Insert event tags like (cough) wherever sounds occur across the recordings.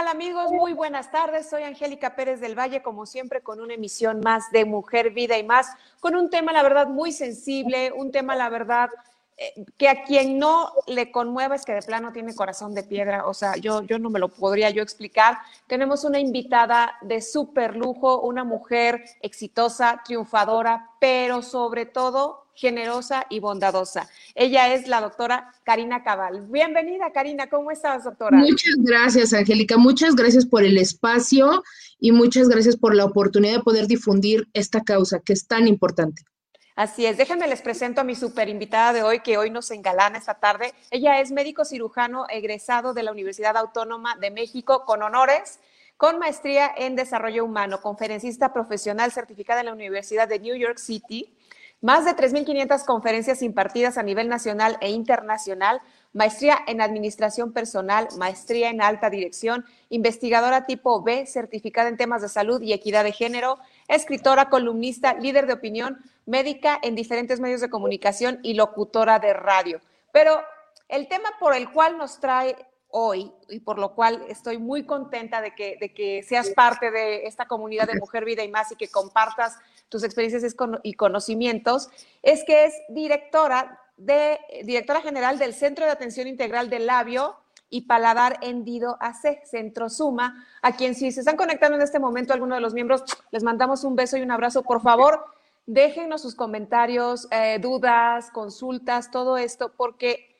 tal amigos? Muy buenas tardes. Soy Angélica Pérez del Valle, como siempre, con una emisión más de Mujer, Vida y más, con un tema, la verdad, muy sensible, un tema, la verdad, eh, que a quien no le conmueva es que de plano tiene corazón de piedra. O sea, yo, yo no me lo podría yo explicar. Tenemos una invitada de súper lujo, una mujer exitosa, triunfadora, pero sobre todo generosa y bondadosa. Ella es la doctora Karina Cabal. Bienvenida, Karina. ¿Cómo estás, doctora? Muchas gracias, Angélica. Muchas gracias por el espacio y muchas gracias por la oportunidad de poder difundir esta causa que es tan importante. Así es, déjenme les presento a mi super invitada de hoy, que hoy nos engalana esta tarde. Ella es médico cirujano egresado de la Universidad Autónoma de México con honores, con maestría en desarrollo humano, conferencista profesional certificada en la Universidad de New York City, más de 3.500 conferencias impartidas a nivel nacional e internacional, maestría en administración personal, maestría en alta dirección, investigadora tipo B, certificada en temas de salud y equidad de género, escritora, columnista, líder de opinión, médica en diferentes medios de comunicación y locutora de radio. Pero el tema por el cual nos trae hoy y por lo cual estoy muy contenta de que, de que seas parte de esta comunidad de Mujer, Vida y más y que compartas tus experiencias y conocimientos, es que es directora, de, directora general del Centro de Atención Integral del Labio y Paladar Hendido AC, Centro Suma, a quien si se están conectando en este momento alguno de los miembros, les mandamos un beso y un abrazo. Por favor, déjenos sus comentarios, eh, dudas, consultas, todo esto, porque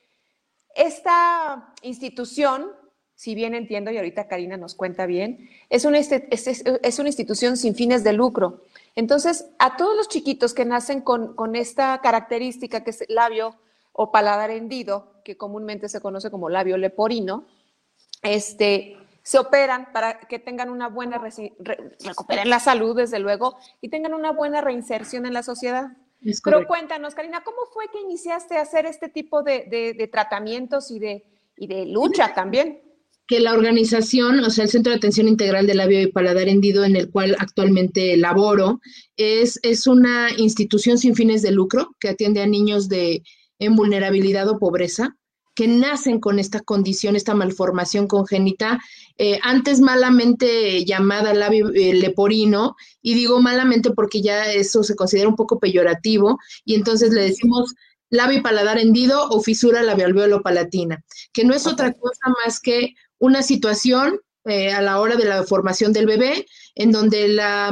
esta institución, si bien entiendo, y ahorita Karina nos cuenta bien, es una, es una institución sin fines de lucro. Entonces, a todos los chiquitos que nacen con, esta característica que es labio o paladar hendido, que comúnmente se conoce como labio leporino, este, se operan para que tengan una buena, recuperen la salud, desde luego, y tengan una buena reinserción en la sociedad. Pero cuéntanos, Karina, ¿cómo fue que iniciaste a hacer este tipo de, tratamientos y de, y de lucha también? Que la organización, o sea, el Centro de Atención Integral de Labio y Paladar Hendido, en el cual actualmente laboro, es, es una institución sin fines de lucro que atiende a niños de, en vulnerabilidad o pobreza que nacen con esta condición, esta malformación congénita, eh, antes malamente llamada labio eh, leporino, y digo malamente porque ya eso se considera un poco peyorativo, y entonces le decimos labio y paladar hendido o fisura labial palatina, que no es otra cosa más que una situación eh, a la hora de la formación del bebé en donde la,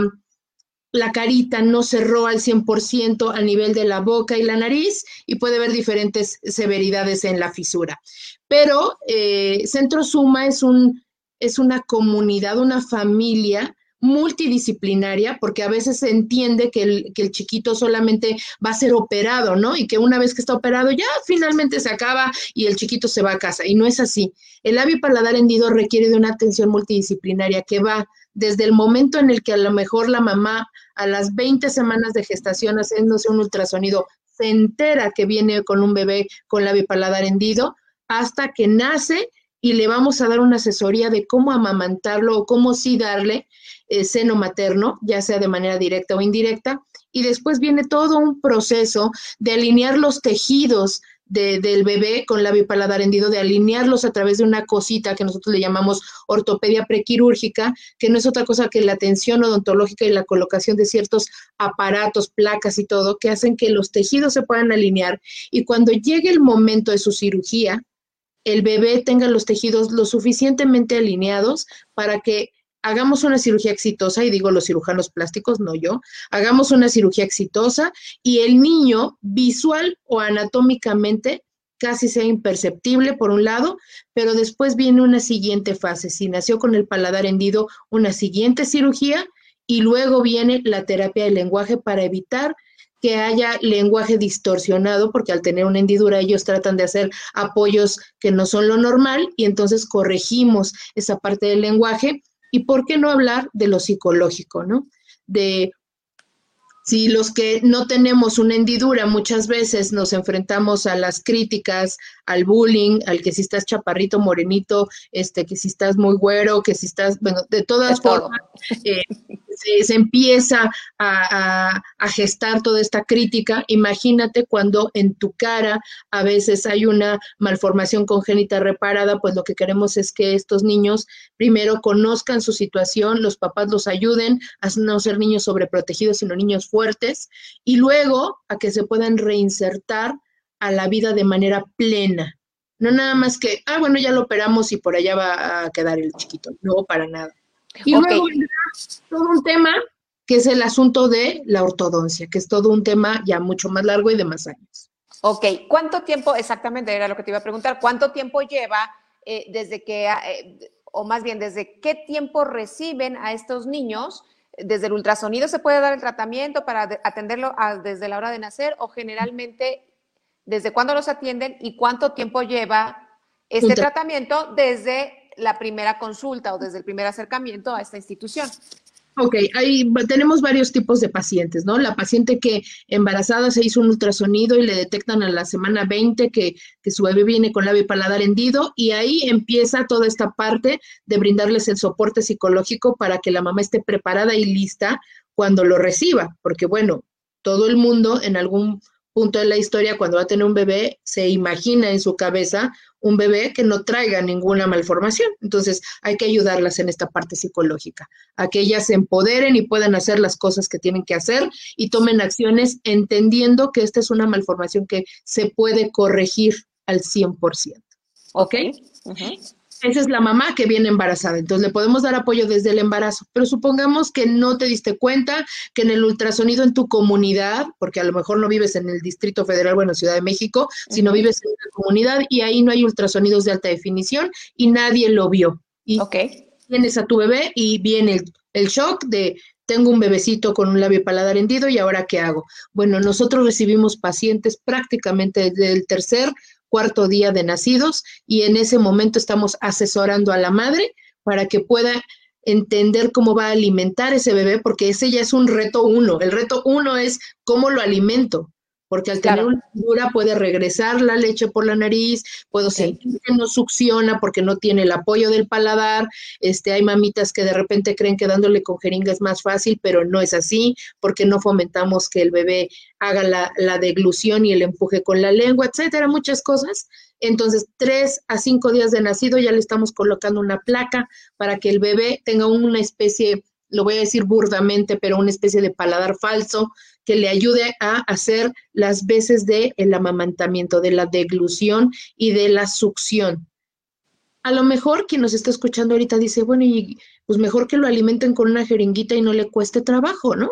la carita no cerró al 100% a nivel de la boca y la nariz y puede haber diferentes severidades en la fisura. Pero eh, Centro Suma es, un, es una comunidad, una familia multidisciplinaria, porque a veces se entiende que el, que el, chiquito solamente va a ser operado, ¿no? Y que una vez que está operado ya finalmente se acaba y el chiquito se va a casa. Y no es así. El labio paladar hendido requiere de una atención multidisciplinaria que va desde el momento en el que a lo mejor la mamá a las 20 semanas de gestación haciéndose un ultrasonido se entera que viene con un bebé con labio paladar hendido hasta que nace y le vamos a dar una asesoría de cómo amamantarlo o cómo sí darle eh, seno materno, ya sea de manera directa o indirecta, y después viene todo un proceso de alinear los tejidos del bebé con labio paladar hendido, de alinearlos a través de una cosita que nosotros le llamamos ortopedia prequirúrgica, que no es otra cosa que la atención odontológica y la colocación de ciertos aparatos, placas y todo, que hacen que los tejidos se puedan alinear. Y cuando llegue el momento de su cirugía, el bebé tenga los tejidos lo suficientemente alineados para que hagamos una cirugía exitosa, y digo los cirujanos plásticos, no yo, hagamos una cirugía exitosa y el niño visual o anatómicamente casi sea imperceptible por un lado, pero después viene una siguiente fase. Si nació con el paladar hendido, una siguiente cirugía y luego viene la terapia del lenguaje para evitar que haya lenguaje distorsionado, porque al tener una hendidura ellos tratan de hacer apoyos que no son lo normal y entonces corregimos esa parte del lenguaje y por qué no hablar de lo psicológico, ¿no? De si los que no tenemos una hendidura muchas veces nos enfrentamos a las críticas, al bullying, al que si estás chaparrito, morenito, este, que si estás muy güero, que si estás, bueno, de todas formas, eh, se, empieza a, gestar toda esta crítica. Imagínate cuando en tu cara a veces hay una malformación congénita reparada, pues lo que queremos es que estos niños primero conozcan su situación, los papás los ayuden a no ser niños sobreprotegidos, sino niños fuertes, y luego a que se puedan reinsertar a la vida de manera plena. No nada más que, ah, bueno, ya lo operamos y por allá va a quedar el chiquito. No, para nada. Y luego todo un tema que es el asunto de la ortodoncia, que es todo un tema ya mucho más largo y de más años. Ok, ¿cuánto tiempo, exactamente era lo que te iba a preguntar, cuánto tiempo lleva eh, desde que, eh, o más bien, desde qué tiempo reciben a estos niños? ¿Desde el ultrasonido se puede dar el tratamiento para atenderlo desde la hora de nacer o generalmente desde cuándo los atienden y cuánto tiempo lleva este tratamiento desde la primera consulta o desde el primer acercamiento a esta institución. Ok, ahí tenemos varios tipos de pacientes, ¿no? La paciente que embarazada se hizo un ultrasonido y le detectan a la semana 20 que, que su bebé viene con labio y paladar hendido y ahí empieza toda esta parte de brindarles el soporte psicológico para que la mamá esté preparada y lista cuando lo reciba, porque bueno, todo el mundo en algún punto de la historia, cuando va a tener un bebé, se imagina en su cabeza un bebé que no traiga ninguna malformación. Entonces, hay que ayudarlas en esta parte psicológica, a que ellas se empoderen y puedan hacer las cosas que tienen que hacer y tomen acciones entendiendo que esta es una malformación que se puede corregir al 100%. ¿Ok? Esa es la mamá que viene embarazada, entonces le podemos dar apoyo desde el embarazo, pero supongamos que no te diste cuenta que en el ultrasonido en tu comunidad, porque a lo mejor no vives en el Distrito Federal o en Ciudad de México, sino vives en una comunidad y ahí no hay ultrasonidos de alta definición y nadie lo vio. Y tienes a tu bebé y viene el, el shock de tengo un bebecito con un labio paladar hendido y ahora qué hago. Bueno, nosotros recibimos pacientes prácticamente desde el tercer cuarto día de nacidos y en ese momento estamos asesorando a la madre para que pueda entender cómo va a alimentar ese bebé, porque ese ya es un reto uno. El reto uno es cómo lo alimento porque al tener una dura puede regresar la leche por la nariz, puedo sentir que no succiona porque no tiene el apoyo del paladar, este, hay mamitas que de repente creen que dándole con jeringa es más fácil, pero no es así, porque no fomentamos que el bebé haga la, la deglución y el empuje con la lengua, etcétera, muchas cosas. Entonces, tres a cinco días de nacido ya le estamos colocando una placa para que el bebé tenga una especie lo voy a decir burdamente, pero una especie de paladar falso que le ayude a hacer las veces del el amamantamiento, de la deglución y de la succión. A lo mejor quien nos está escuchando ahorita dice, bueno, y pues mejor que lo alimenten con una jeringuita y no le cueste trabajo, ¿no?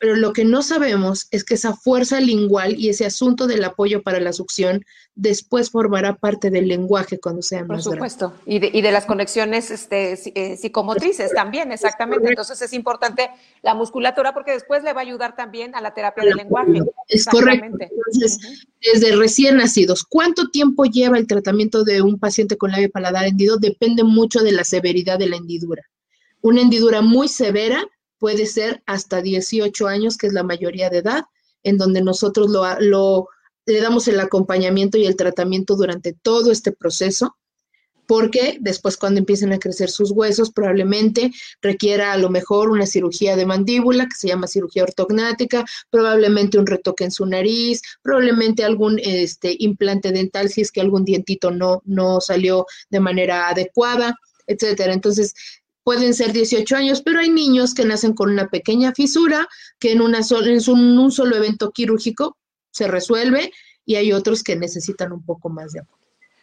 Pero lo que no sabemos es que esa fuerza lingual y ese asunto del apoyo para la succión después formará parte del lenguaje cuando sea más Por supuesto, y, de, y de, las conexiones este, eh, psicomotrices también, exactamente. Entonces es importante la musculatura porque después le va a ayudar también a la terapia del lenguaje. Es correcto. Entonces, desde recién nacidos, ¿cuánto tiempo lleva el tratamiento de un paciente con labio paladar hendido? Depende mucho de la severidad de la hendidura. Una hendidura muy severa puede ser hasta 18 años, que es la mayoría de edad, en donde nosotros lo, le damos el acompañamiento y el tratamiento durante todo este proceso, porque después cuando empiecen a crecer sus huesos probablemente requiera a lo mejor una cirugía de mandíbula, que se llama cirugía ortognática, probablemente un retoque en su nariz, probablemente algún este, implante dental si es que algún dientito no, no salió de manera adecuada, etcétera. Entonces, pueden ser 18 años, pero hay niños que nacen con una pequeña fisura que en, una en un, solo evento quirúrgico se resuelve y hay otros que necesitan un poco más de apoyo.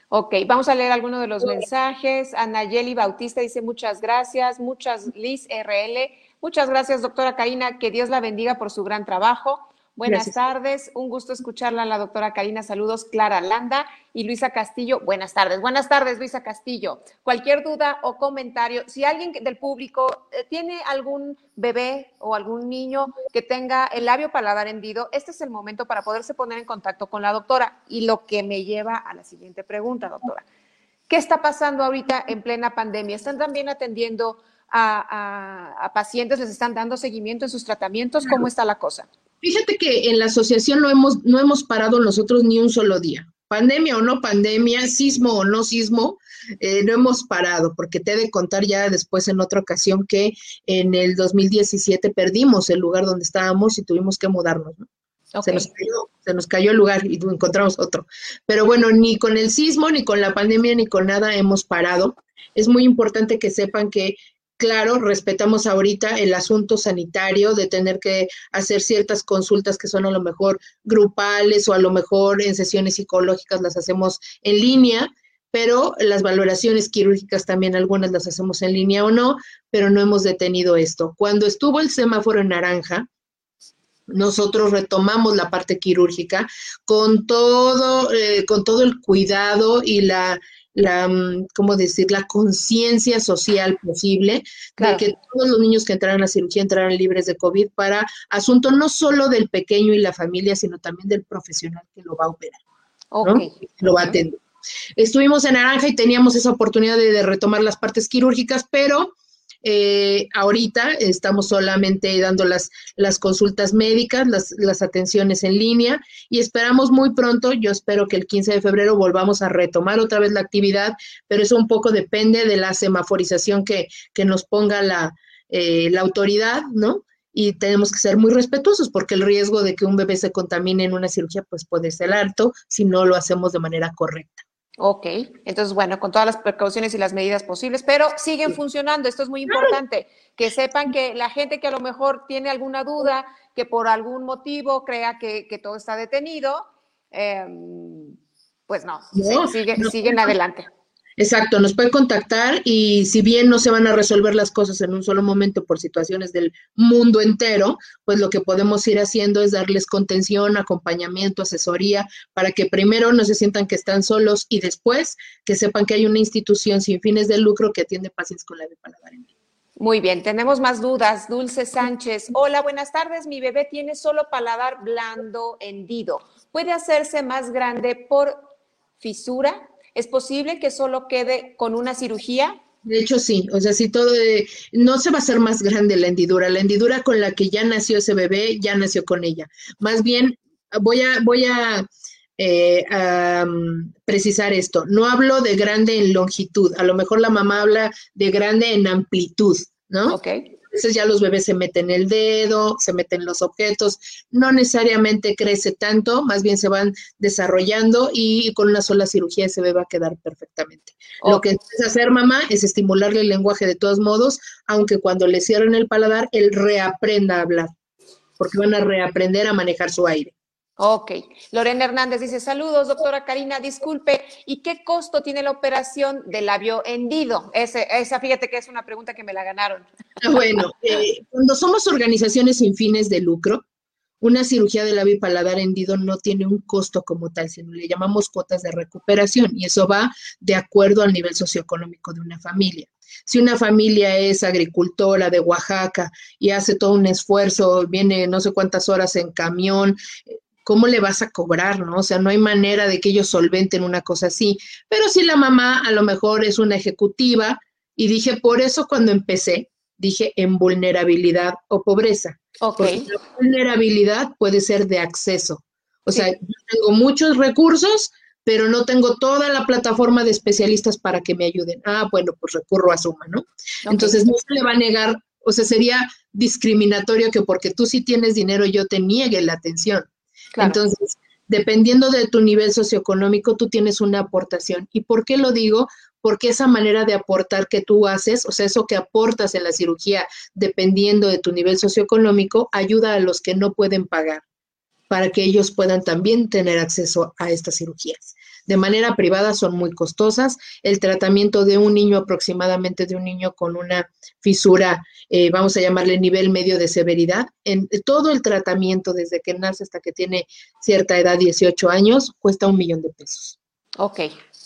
Ok, vamos a leer algunos de los mensajes. Anayeli Bautista dice muchas gracias, muchas Liz RL, muchas gracias doctora Karina, que Dios la bendiga por su gran trabajo. Buenas tardes, un gusto escucharla la doctora Karina. Saludos, Clara Landa y Luisa Castillo. Buenas tardes, buenas tardes, Luisa Castillo. Cualquier duda o comentario, si alguien del público eh, tiene algún bebé o algún niño que tenga el labio paladar hendido, este es el momento para poderse poner en contacto con la doctora. Y lo que me lleva a la siguiente pregunta, doctora. ¿Qué está pasando ahorita en plena pandemia? ¿Están también atendiendo a, pacientes? ¿Les están dando seguimiento en sus tratamientos? ¿Cómo está la cosa? Fíjate que en la asociación no hemos, no hemos parado nosotros ni un solo día. Pandemia o no pandemia, sismo o no sismo, eh, no hemos parado, porque te he de contar ya después en otra ocasión que en el 2017 perdimos el lugar donde estábamos y tuvimos que mudarnos. Se, nos cayó, se nos cayó el lugar y encontramos otro. Pero bueno, ni con el sismo, ni con la pandemia, ni con nada hemos parado. Es muy importante que sepan que claro, respetamos ahorita el asunto sanitario de tener que hacer ciertas consultas que son a lo mejor grupales o a lo mejor en sesiones psicológicas las hacemos en línea, pero las valoraciones quirúrgicas también algunas las hacemos en línea o no, pero no hemos detenido esto. Cuando estuvo el semáforo en naranja, nosotros retomamos la parte quirúrgica con todo, eh, con todo el cuidado y la, la, mm, ¿cómo decir?, la conciencia social posible de que todos los niños que entraran a cirugía entraran libres de COVID para asunto no solo del pequeño y la familia, sino también del profesional que lo va a operar, lo va a atender. Estuvimos en Naranja y teníamos esa oportunidad de retomar las partes quirúrgicas, pero eh, ahorita estamos solamente dando las, las consultas médicas, las, atenciones en línea y esperamos muy pronto, yo espero que el 15 de febrero volvamos a retomar otra vez la actividad, pero eso un poco depende de la semaforización que, que nos ponga la, eh, la autoridad, ¿no? Y tenemos que ser muy respetuosos porque el riesgo de que un bebé se contamine en una cirugía pues puede ser alto si no lo hacemos de manera correcta. Ok, entonces bueno, con todas las precauciones y las medidas posibles, pero siguen funcionando, esto es muy importante, que sepan que la gente que a lo mejor tiene alguna duda, que por algún motivo crea que, todo está detenido, em, pues no, siguen adelante. Exacto, nos puede contactar y si bien no se van a resolver las cosas en un solo momento por situaciones del mundo entero, pues lo que podemos ir haciendo es darles contención, acompañamiento, asesoría, para que primero no se sientan que están solos y después que sepan que hay una institución sin fines de lucro que atiende pacientes con la de paladar Muy bien, tenemos más dudas. Dulce Sánchez. Hola, buenas tardes. Mi bebé tiene solo paladar blando hendido. ¿Puede hacerse más grande por fisura? ¿Es posible que solo quede con una cirugía? De hecho, sí, o sea, si todo, no se va a hacer más grande la hendidura, la hendidura con la que ya nació ese bebé, ya nació con ella. Más bien, voy a, voy a, eh, mm, precisar esto, no hablo de grande en longitud, a lo mejor la mamá habla de grande en amplitud, ¿no? Ok veces ya los bebés se meten el dedo, se meten los objetos, no necesariamente crece tanto, más bien se van desarrollando y con una sola cirugía ese bebé va a quedar perfectamente. Lo que es hacer mamá es estimularle el lenguaje de todos modos, aunque cuando le cierren el paladar, él reaprenda a hablar, porque van a reaprender a manejar su aire. Ok. Lorena Hernández dice, saludos, doctora Karina, disculpe, ¿y qué costo tiene la operación de labio hendido? Ese, esa, fíjate que es una pregunta que me la ganaron. Ah, bueno, eh, cuando somos organizaciones sin fines de lucro, una cirugía de labio y paladar hendido no tiene un costo como tal, sino le llamamos cuotas de recuperación y eso va de acuerdo al nivel socioeconómico de una familia. Si una familia es agricultora de Oaxaca y hace todo un esfuerzo, viene no sé cuántas horas en camión, ¿cómo le vas a cobrar, no? O sea, no hay manera de que ellos solventen una cosa así. Pero si la mamá a lo mejor es una ejecutiva, y dije, por eso cuando empecé, dije en vulnerabilidad o pobreza. Ok. la vulnerabilidad puede ser de acceso. O sea, yo tengo muchos recursos, pero no tengo toda la plataforma de especialistas para que me ayuden. Ah, bueno, pues recurro a Suma, ¿no? Entonces no se le va a negar, o sea, sería discriminatorio que porque tú sí tienes dinero yo te niegue la atención. Entonces, dependiendo de tu nivel socioeconómico, tú tienes una aportación. ¿Y por qué lo digo? Porque esa manera de aportar que tú haces, o sea, eso que aportas en la cirugía, dependiendo de tu nivel socioeconómico, ayuda a los que no pueden pagar para que ellos puedan también tener acceso a estas cirugías de manera privada son muy costosas. El tratamiento de un niño, aproximadamente de un niño con una fisura, eh, vamos a llamarle nivel medio de severidad, en todo el tratamiento desde que nace hasta que tiene cierta edad, 18 años, cuesta un millón de pesos. Ok,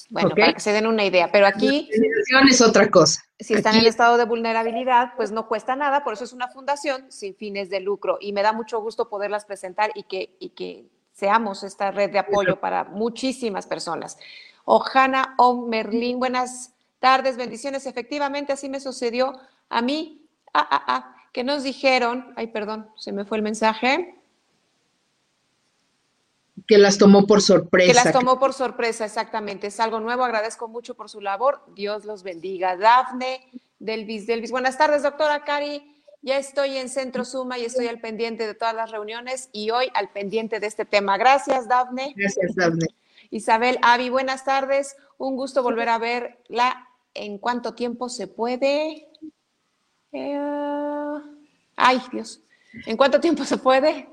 bueno, para que se den una idea, pero aquí... La es otra cosa. Si están en estado de vulnerabilidad, pues no cuesta nada, por eso es una fundación sin fines de lucro y me da mucho gusto poderlas presentar y que, y que seamos esta red de apoyo para muchísimas personas. Ojana O. Merlín, buenas tardes, bendiciones. Efectivamente, así me sucedió a mí. Ah, ah, ah, que nos dijeron, ay, perdón, se me fue el mensaje. Que las tomó por sorpresa. Que las tomó por sorpresa, exactamente. Es algo nuevo. Agradezco mucho por su labor. Dios los bendiga. Dafne, Delvis, Delvis. Buenas tardes, doctora Cari. Ya estoy en Centro Suma y estoy al pendiente de todas las reuniones y hoy al pendiente de este tema. Gracias, Dafne. Gracias, Dafne. Isabel Avi, buenas tardes. Un gusto volver a verla. ¿En cuánto tiempo se puede? Eh, ay, Dios. ¿En cuánto tiempo se puede?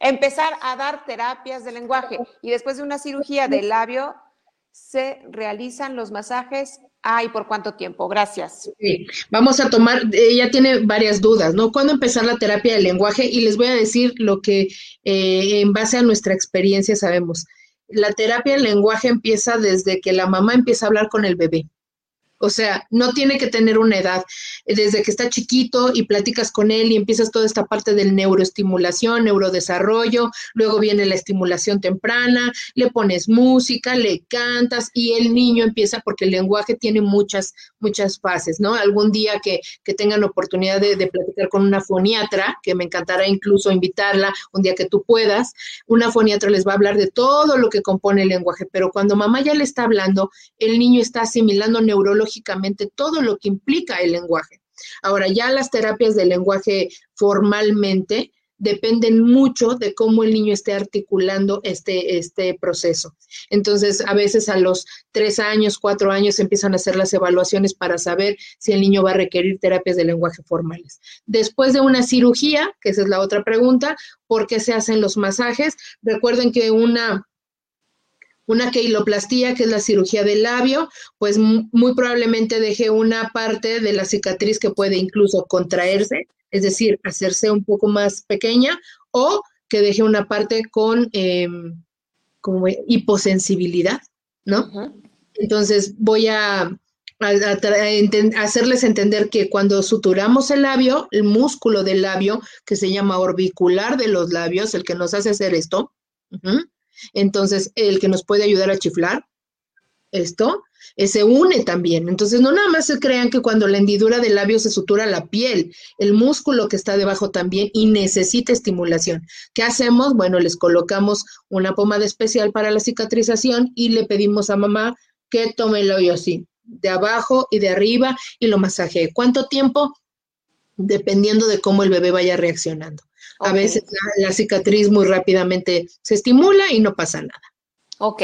Empezar a dar terapias de lenguaje y después de una cirugía del labio se realizan los masajes Ah, ¿y por cuánto tiempo? Gracias. Vamos a tomar, ella tiene varias dudas, ¿no? ¿Cuándo empezar la terapia del lenguaje? Y les voy a decir lo que eh, en base a nuestra experiencia sabemos. La terapia del lenguaje empieza desde que la mamá empieza a hablar con el bebé. O sea, no tiene que tener una edad. Desde que está chiquito y platicas con él y empiezas toda esta parte del neuroestimulación, neurodesarrollo, luego viene la estimulación temprana, le pones música, le cantas y el niño empieza, porque el lenguaje tiene muchas, muchas fases, ¿no? Algún día que, que tengan oportunidad de, de, platicar con una foniatra, que me encantará incluso invitarla un día que tú puedas, una foniatra les va a hablar de todo lo que compone el lenguaje, pero cuando mamá ya le está hablando, el niño está asimilando neurológicamente todo lo que implica el lenguaje. Ahora, ya las terapias del lenguaje formalmente dependen mucho de cómo el niño esté articulando este, este proceso. Entonces, a veces a los tres años, cuatro años empiezan a hacer las evaluaciones para saber si el niño va a requerir terapias de lenguaje formales. Después de una cirugía, que esa es la otra pregunta, ¿por qué se hacen los masajes? Recuerden que una una queiloplastía, que es la cirugía del labio, pues muy probablemente deje una parte de la cicatriz que puede incluso contraerse, es decir, hacerse un poco más pequeña, o que deje una parte con em, como hiposensibilidad, ¿no? Entonces voy a, a, a, hacerles entender que cuando suturamos el labio, el músculo del labio, que se llama orbicular de los labios, el que nos hace hacer esto, entonces, el que nos puede ayudar a chiflar, esto, eh, se une también. Entonces, no nada más se crean que cuando la hendidura del labio se sutura la piel, el músculo que está debajo también y necesita estimulación. ¿Qué hacemos? Bueno, les colocamos una pomada especial para la cicatrización y le pedimos a mamá que tome el hoyo así, de abajo y de arriba y lo masajee. ¿Cuánto tiempo? Dependiendo de cómo el bebé vaya reaccionando. A veces la, cicatriz muy rápidamente se estimula y no pasa nada. Ok,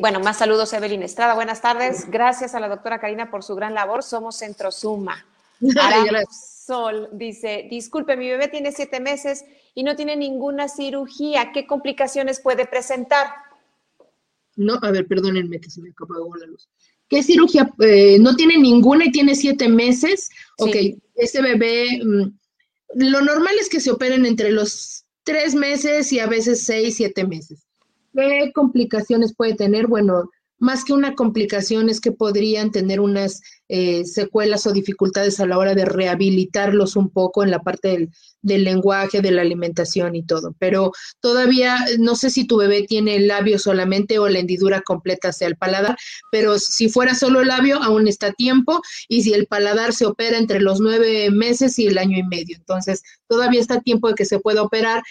bueno, más saludos Evelyn Estrada. Buenas tardes. Gracias a la doctora Karina por su gran labor. Somos Centro Suma. (laughs) Sol dice, disculpe, mi bebé tiene siete meses y no tiene ninguna cirugía. ¿Qué complicaciones puede presentar? No, a ver, perdónenme que se me apagó la luz. ¿Qué cirugía? Eh, no tiene ninguna y tiene siete meses. Ok, ese bebé... Mm, lo normal es que se operen entre los tres meses y a veces seis, siete meses. ¿Qué complicaciones puede tener? Bueno, más que una complicación es que podrían tener unas eh, secuelas o dificultades a la hora de rehabilitarlos un poco en la parte del, lenguaje, de la alimentación y todo. Pero todavía no sé si tu bebé tiene el labio solamente o la hendidura completa hacia el paladar, pero si fuera solo el labio, aún está tiempo y si el paladar se opera entre los nueve meses y el año y medio. Entonces, todavía está tiempo de que se pueda operar.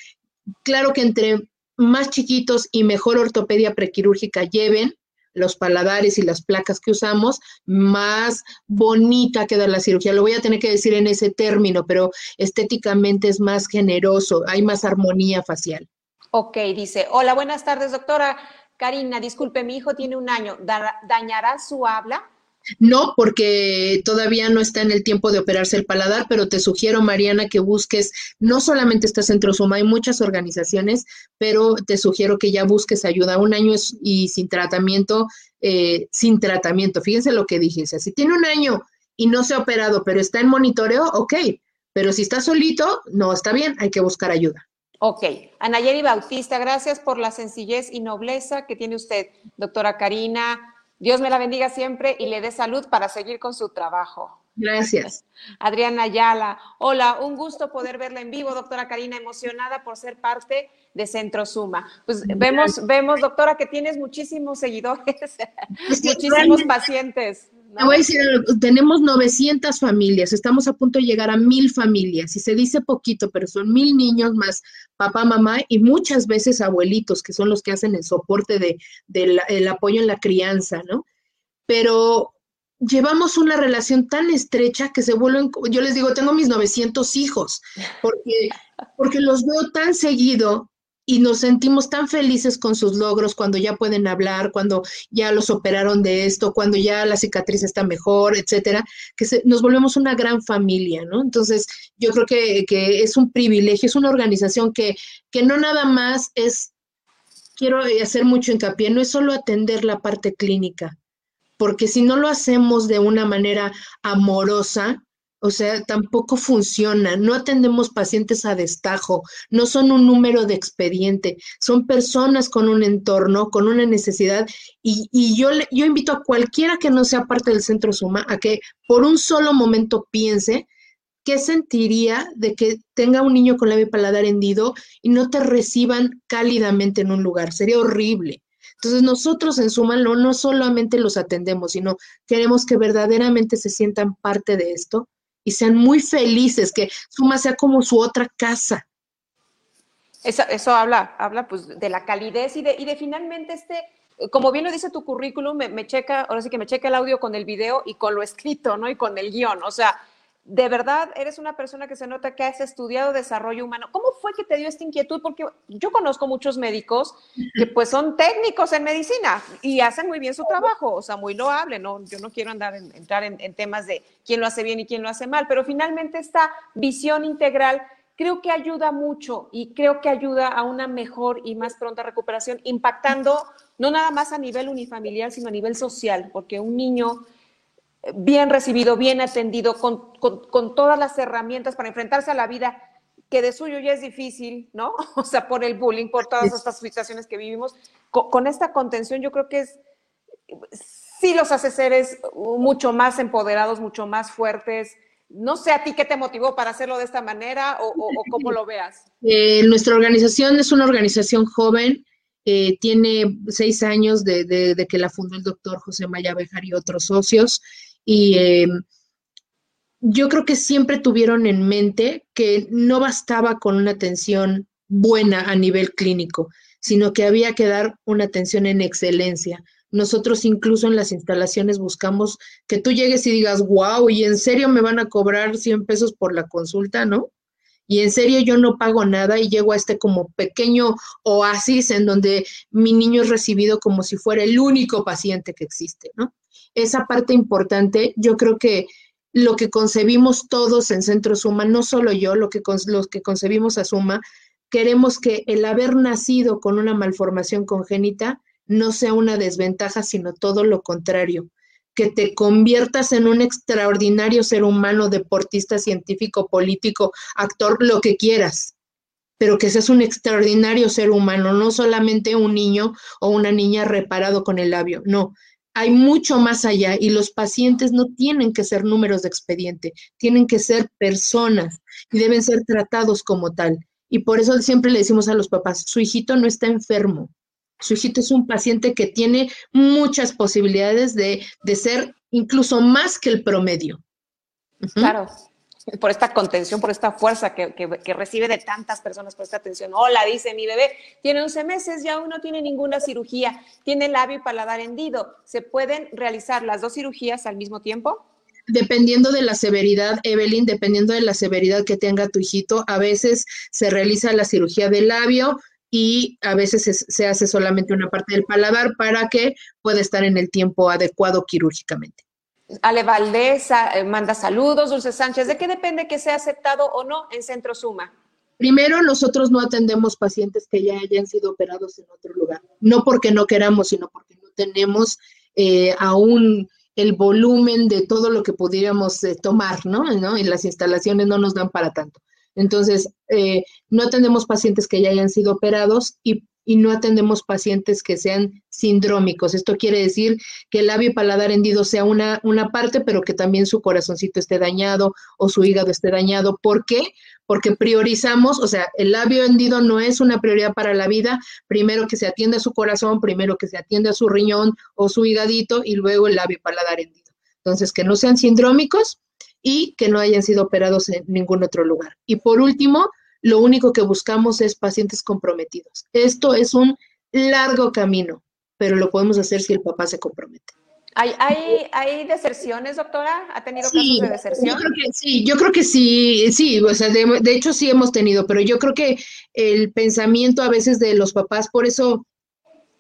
Claro que entre más chiquitos y mejor ortopedia prequirúrgica lleven, los paladares y las placas que usamos, más bonita queda la cirugía. Lo voy a tener que decir en ese término, pero estéticamente es más generoso, hay más armonía facial. Ok, dice, hola, buenas tardes, doctora. Karina, disculpe, mi hijo tiene un año, ¿dañará su habla? No, porque todavía no está en el tiempo de operarse el paladar, pero te sugiero, Mariana, que busques, no solamente está Centro Suma, hay muchas organizaciones, pero te sugiero que ya busques ayuda. Un año y sin tratamiento, eh, sin tratamiento. Fíjense lo que dije, si tiene un año y no se ha operado, pero está en monitoreo, ok, pero si está solito, no, está bien, hay que buscar ayuda. Ok, Anayeri Bautista, gracias por la sencillez y nobleza que tiene usted, doctora Karina. Dios me la bendiga siempre y le dé salud para seguir con su trabajo. Gracias. Adriana Ayala, hola, un gusto poder verla en vivo, doctora Karina, emocionada por ser parte de Centro Suma. Pues vemos, vemos, doctora, que tienes muchísimos seguidores, (laughs) muchísimos pacientes. Te voy a decir, tenemos 900 familias, estamos a punto de llegar a mil familias, y se dice poquito, pero son mil niños más papá, mamá y muchas veces abuelitos, que son los que hacen el soporte de, del apoyo en la crianza, ¿no? Pero llevamos una relación tan estrecha que se vuelven, yo les digo, tengo mis 900 hijos, porque, porque los veo tan seguido y nos sentimos tan felices con sus logros cuando ya pueden hablar, cuando ya los operaron de esto, cuando ya la cicatriz está mejor, etcétera, que nos volvemos una gran familia, ¿no? Entonces, yo creo que, que, es un privilegio, es una organización que, que no nada más es, quiero hacer mucho hincapié, no es solo atender la parte clínica, porque si no lo hacemos de una manera amorosa, o sea, tampoco funciona. No atendemos pacientes a destajo, no son un número de expediente, son personas con un entorno, con una necesidad. Y, yo, yo invito a cualquiera que no sea parte del centro Suma a que por un solo momento piense qué sentiría de que tenga un niño con labio paladar hendido y no te reciban cálidamente en un lugar. Sería horrible. Entonces nosotros en Suma no, no solamente los atendemos, sino queremos que verdaderamente se sientan parte de esto y sean muy felices, que Suma sea como su otra casa. Eso, eso habla, habla pues de la calidez y de, y de finalmente este, como bien lo dice tu currículum, me, checa, ahora sí que me checa el audio con el video y con lo escrito, ¿no? Y con el guion. O sea, de verdad eres una persona que se nota que has estudiado desarrollo humano. ¿Cómo fue que te dio esta inquietud? Porque yo conozco muchos médicos que pues son técnicos en medicina y hacen muy bien su trabajo, o sea, muy loable, ¿no? Yo no quiero andar en, entrar en, en temas de quién lo hace bien y quién lo hace mal, pero finalmente esta visión integral creo que ayuda mucho y creo que ayuda a una mejor y más pronta recuperación, impactando no nada más a nivel unifamiliar, sino a nivel social, porque un niño bien recibido, bien atendido, con, todas las herramientas para enfrentarse a la vida, que de suyo ya es difícil, ¿no? (laughs) O sea, por el bullying, por todas estas situaciones que vivimos. Con, esta contención yo creo que es, sí los hace seres mucho más empoderados, mucho más fuertes. No sé a ti qué te motivó para hacerlo de esta manera o, cómo lo veas. Eh, nuestra organización es una organización joven, eh, tiene seis años de, de, que la fundó el doctor José Maya Bejar y otros socios. Y eh, yo creo que siempre tuvieron en mente que no bastaba con una atención buena a nivel clínico, sino que había que dar una atención en excelencia. Nosotros incluso en las instalaciones buscamos que tú llegues y digas, wow, y en serio me van a cobrar 100 pesos por la consulta, ¿no? Y en serio yo no pago nada y llego a este como pequeño oasis en donde mi niño es recibido como si fuera el único paciente que existe, ¿no? esa parte importante, yo creo que lo que concebimos todos en Centro Suma, no solo yo, lo que, los que concebimos a Suma, queremos que el haber nacido con una malformación congénita no sea una desventaja, sino todo lo contrario, que te conviertas en un extraordinario ser humano, deportista, científico, político, actor, lo que quieras, pero que seas un extraordinario ser humano, no solamente un niño o una niña reparado con el labio, no, hay mucho más allá y los pacientes no tienen que ser números de expediente, tienen que ser personas y deben ser tratados como tal. Y por eso siempre le decimos a los papás, su hijito no está enfermo, su hijito es un paciente que tiene muchas posibilidades de, ser incluso más que el promedio. Claro, por esta contención, por esta fuerza que, recibe de tantas personas, por esta atención. Hola, dice mi bebé, tiene 11 meses y aún no tiene ninguna cirugía, tiene labio y paladar hendido. ¿Se pueden realizar las dos cirugías al mismo tiempo? Dependiendo de la severidad, Evelyn, dependiendo de la severidad que tenga tu hijito, a veces se realiza la cirugía del labio y a veces se, se hace solamente una parte del paladar para que pueda estar en el tiempo adecuado quirúrgicamente. Ale Valdés eh, manda saludos, Dulce Sánchez. ¿De qué depende que sea aceptado o no en Centro Suma? Primero, nosotros no atendemos pacientes que ya hayan sido operados en otro lugar. No porque no queramos, sino porque no tenemos eh, aún el volumen de todo lo que pudiéramos eh, tomar, ¿no? ¿no? Y las instalaciones no nos dan para tanto. Entonces, no atendemos pacientes que ya hayan sido operados y y no atendemos pacientes que sean sindrómicos. Esto quiere decir que el labio y paladar hendido sea una, una parte, pero que también su corazoncito esté dañado o su hígado esté dañado. ¿Por qué? Porque priorizamos, o sea, el labio hendido no es una prioridad para la vida. Primero que se atienda su corazón, primero que se atienda su riñón o su hígadito y luego el labio y paladar hendido. Entonces, que no sean sindrómicos y que no hayan sido operados en ningún otro lugar. Y por último, lo único que buscamos es pacientes comprometidos. Esto es un largo camino, pero lo podemos hacer si el papá se compromete. ¿Hay, hay, hay deserciones, doctora? ¿Ha tenido casos de deserción? Yo creo que, sí, yo creo que sí, sí, o sea, de, de, hecho sí hemos tenido, pero yo creo que el pensamiento a veces de los papás, por eso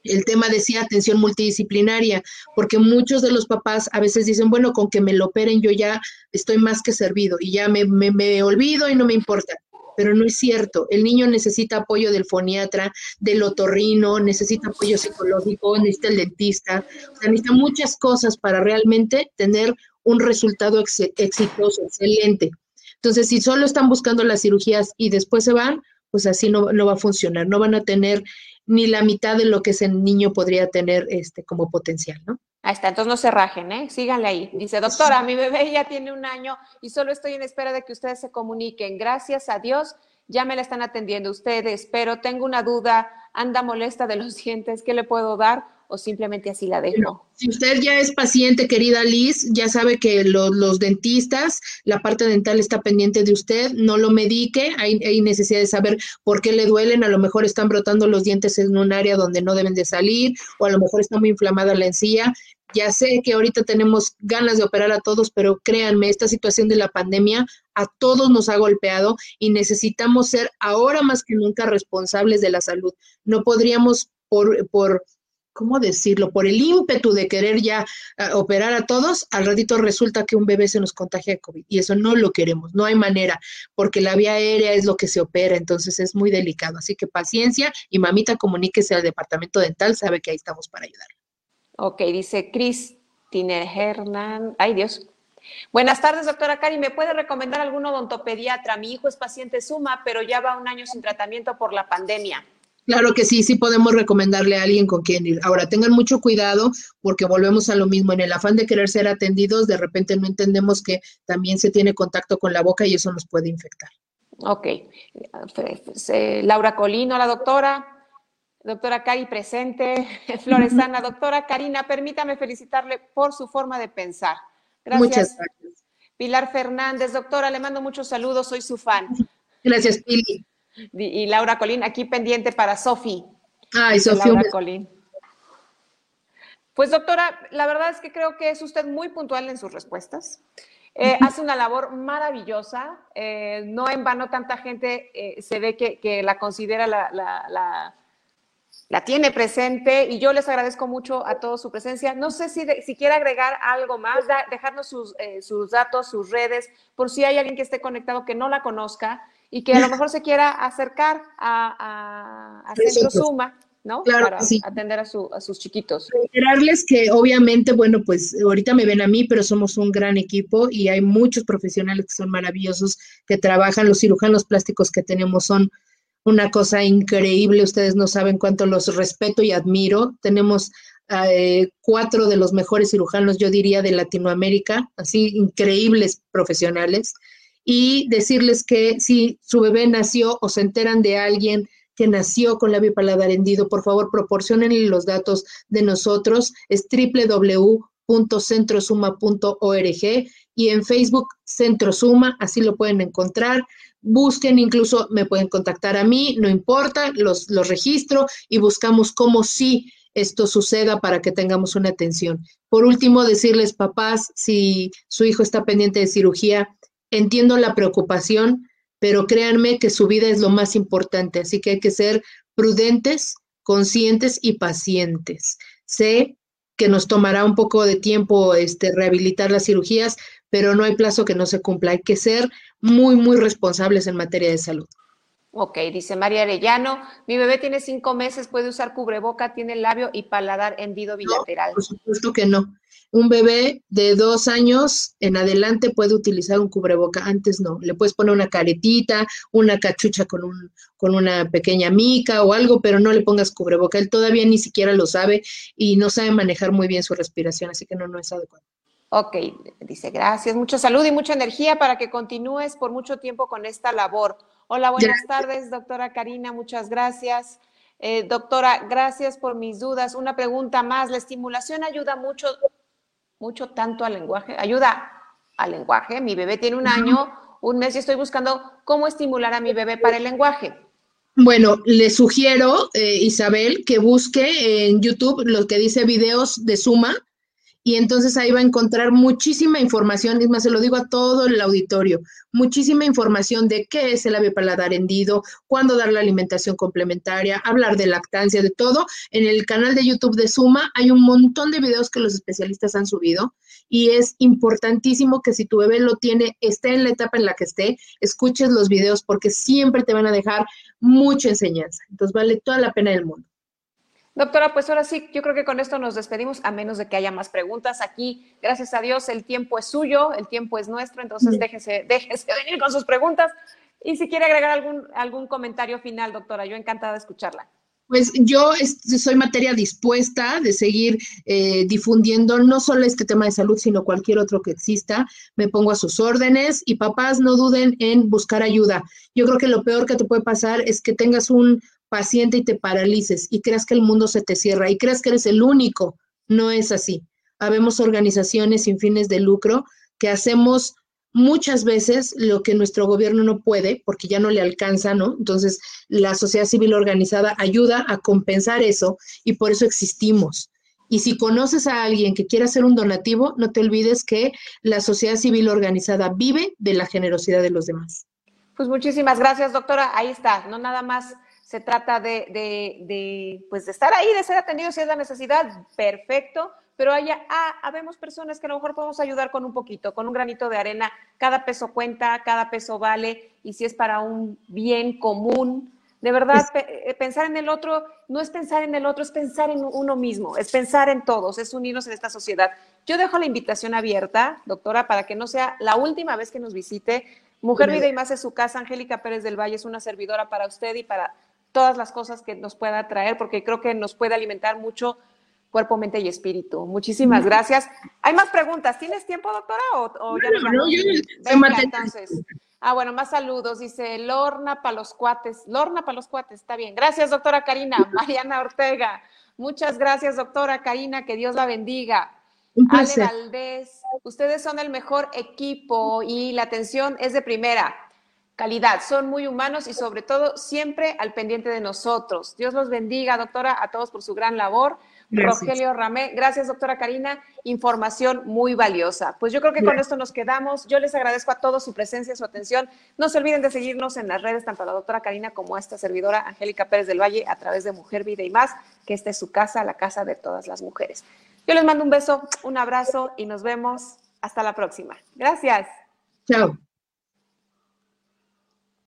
el tema decía atención multidisciplinaria, porque muchos de los papás a veces dicen, bueno, con que me lo operen yo ya estoy más que servido y ya me, me, me olvido y no me importa pero no es cierto. El niño necesita apoyo del foniatra, del otorrino, necesita apoyo psicológico, necesita el dentista, o sea, necesita muchas cosas para realmente tener un resultado exitoso, excelente. Entonces, si solo están buscando las cirugías y después se van, pues así no, no va a funcionar, no van a tener ni la mitad de lo que ese niño podría tener este, como potencial, ¿no? Ahí está, entonces no se rajen, ¿eh? Síganle ahí. Dice, doctora, mi bebé ya tiene un año y solo estoy en espera de que ustedes se comuniquen. Gracias a Dios, ya me la están atendiendo ustedes, pero tengo una duda, anda molesta de los (laughs) dientes, ¿qué le puedo dar? O simplemente así la dejo. si usted ya es paciente, querida Liz, ya sabe que los dentistas, la parte dental está pendiente de usted, no lo medique, hay, necesidad de saber por qué le duelen, a lo mejor están brotando los dientes en un área donde no deben de salir, o a lo mejor está muy inflamada la encía, ya sé que ahorita tenemos ganas de operar a todos, pero créanme, esta situación de la pandemia a todos nos ha golpeado y necesitamos ser ahora más que nunca responsables de la salud. No podríamos por, por ¿cómo decirlo? Por el ímpetu de querer ya uh, operar a todos, al ratito resulta que un bebé se nos contagia de COVID y eso no lo queremos, no hay manera, porque la vía aérea es lo que se opera, entonces es muy delicado. Así que paciencia y mamita comuníquese al departamento dental, sabe que ahí estamos para ayudar. Ok, dice Cristine Hernán. Ay, Dios. Buenas tardes, doctora Cari. ¿Me puede recomendar algún odontopediatra? Mi hijo es paciente suma, pero ya va un año sin tratamiento por la pandemia. Claro que sí, sí podemos recomendarle a alguien con quien ir. Ahora, tengan mucho cuidado porque volvemos a lo mismo. En el afán de querer ser atendidos, de repente no entendemos que también se tiene contacto con la boca y eso nos puede infectar. Ok. Laura Colino, la doctora. Doctora Cari presente, (laughs) Floresana. Doctora Karina, permítame felicitarle por su forma de pensar. Gracias. Muchas gracias. Pilar Fernández, doctora, le mando muchos saludos, soy su fan. Gracias, Pili. Y Laura Colín, aquí pendiente para Sofi. Ay, Sofi. Laura Colín. Pues doctora, la verdad es que creo que es usted muy puntual en sus respuestas. Eh, hace una labor maravillosa. Eh, no en vano tanta gente eh, se ve que, que la considera la, la, la la tiene presente y yo les agradezco mucho a todos su presencia. No sé si, si quiere agregar algo más, dejarnos sus, eh, sus, datos, sus redes, por si hay alguien que esté conectado que no la conozca y que a lo mejor se quiera acercar a, a, Centro Suma. ¿no? Claro Para sí. atender a, su, a, sus chiquitos. Reiterarles que obviamente, bueno, pues ahorita me ven a mí, pero somos un gran equipo y hay muchos profesionales que son maravillosos, que trabajan, los cirujanos plásticos que tenemos son una cosa increíble, ustedes no saben cuánto los respeto y admiro. Tenemos eh, cuatro de los mejores cirujanos, yo diría, de Latinoamérica, así increíbles profesionales, y decirles que si su bebé nació o se enteran de alguien que nació con labio paladar hendido, por favor proporcionenle los datos de nosotros, es www.centrosuma.org y en Facebook Centrosuma, así lo pueden encontrar busquen, incluso me pueden contactar a mí, no importa, los, los registro y buscamos cómo sí esto suceda para que tengamos una atención. Por último, decirles, papás, si su hijo está pendiente de cirugía, entiendo la preocupación, pero créanme que su vida es lo más importante, así que hay que ser prudentes, conscientes y pacientes. Sé que nos tomará un poco de tiempo este, rehabilitar las cirugías, pero no hay plazo que no se cumpla. Hay que ser muy, muy responsables en materia de salud. Ok, dice María Arellano, mi bebé tiene cinco meses, puede usar cubreboca, tiene labio y paladar hendido bilateral. No, por supuesto que no. Un bebé de dos años en adelante puede utilizar un cubreboca, antes no. Le puedes poner una caretita, una cachucha con, un, con una pequeña mica o algo, pero no le pongas cubreboca. Él todavía ni siquiera lo sabe y no sabe manejar muy bien su respiración, así que no, no es adecuado. Ok, dice gracias, mucha salud y mucha energía para que continúes por mucho tiempo con esta labor. Hola, buenas gracias. tardes, doctora Karina, muchas gracias. Eh, doctora, gracias por mis dudas. Una pregunta más, ¿la estimulación ayuda mucho mucho tanto al lenguaje, ayuda al lenguaje. Mi bebé tiene un año, un mes y estoy buscando cómo estimular a mi bebé para el lenguaje. Bueno, le sugiero, eh, Isabel, que busque en YouTube lo que dice videos de suma y entonces ahí va a encontrar muchísima información, y más se lo digo a todo el auditorio, muchísima información de qué es el labio paladar hendido, cuándo dar la alimentación complementaria, hablar de lactancia, de todo. En el canal de YouTube de Suma hay un montón de videos que los especialistas han subido y es importantísimo que si tu bebé lo tiene, esté en la etapa en la que esté, escuches los videos porque siempre te van a dejar mucha enseñanza. Entonces vale toda la pena del mundo. Doctora, pues ahora sí, yo creo que con esto nos despedimos, a menos de que haya más preguntas. Aquí, gracias a Dios, el tiempo es suyo, el tiempo es nuestro, entonces déjese, déjese (laughs) venir con sus preguntas. Y si quiere agregar algún, algún comentario final, doctora, yo encantada de escucharla. Pues yo soy materia dispuesta de seguir eh, difundiendo no solo este tema de salud, sino cualquier otro que exista. Me pongo a sus órdenes y papás no duden en buscar ayuda. Yo creo que lo peor que te puede pasar es que tengas un paciente y te paralices y creas que el mundo se te cierra y creas que eres el único. No es así. Habemos organizaciones sin fines de lucro que hacemos muchas veces lo que nuestro gobierno no puede porque ya no le alcanza, ¿no? Entonces, la sociedad civil organizada ayuda a compensar eso y por eso existimos. Y si conoces a alguien que quiera hacer un donativo, no te olvides que la sociedad civil organizada vive de la generosidad de los demás. Pues muchísimas gracias, doctora. Ahí está, no nada más se trata de, de, pues de estar ahí, de ser atendido si es la necesidad, perfecto, pero haya, ah, habemos personas que a lo mejor podemos ayudar con un poquito, con un granito de arena, cada peso cuenta, cada peso vale, y si es para un bien común, de verdad, eh, pensar en el otro no es pensar en el otro, es pensar en uno mismo, es pensar en todos, es unirnos en esta sociedad. Yo dejo la invitación abierta, doctora, para que no sea la última vez que nos visite. Mujer Vida y Más es su casa. Angélica Pérez del Valle es una servidora para usted y para todas las cosas que nos pueda traer, porque creo que nos puede alimentar mucho cuerpo, mente y espíritu. Muchísimas gracias. Hay más preguntas. ¿Tienes tiempo, doctora? O, ya no, no, yo entonces. Ah, bueno, más saludos. Dice Lorna para los cuates. Lorna para los cuates, está bien. Gracias, doctora Karina. (laughs) Mariana Ortega. Muchas gracias, doctora Karina. Que Dios la bendiga. Ale Valdés, ustedes son el mejor equipo y la atención es de primera calidad, son muy humanos y sobre todo siempre al pendiente de nosotros. Dios los bendiga, doctora, a todos por su gran labor. Rogelio Ramé, gracias, doctora Karina, información muy valiosa. Pues yo creo que con esto nos quedamos. Yo les agradezco a todos su presencia, su atención. No se olviden de seguirnos en las redes, tanto a la doctora Karina como a esta servidora Angélica Pérez del Valle, a través de Mujer, Vida y Más, que esta es su casa, la casa de todas las mujeres. Yo les mando un beso, un abrazo y nos vemos hasta la próxima. Gracias. Chao.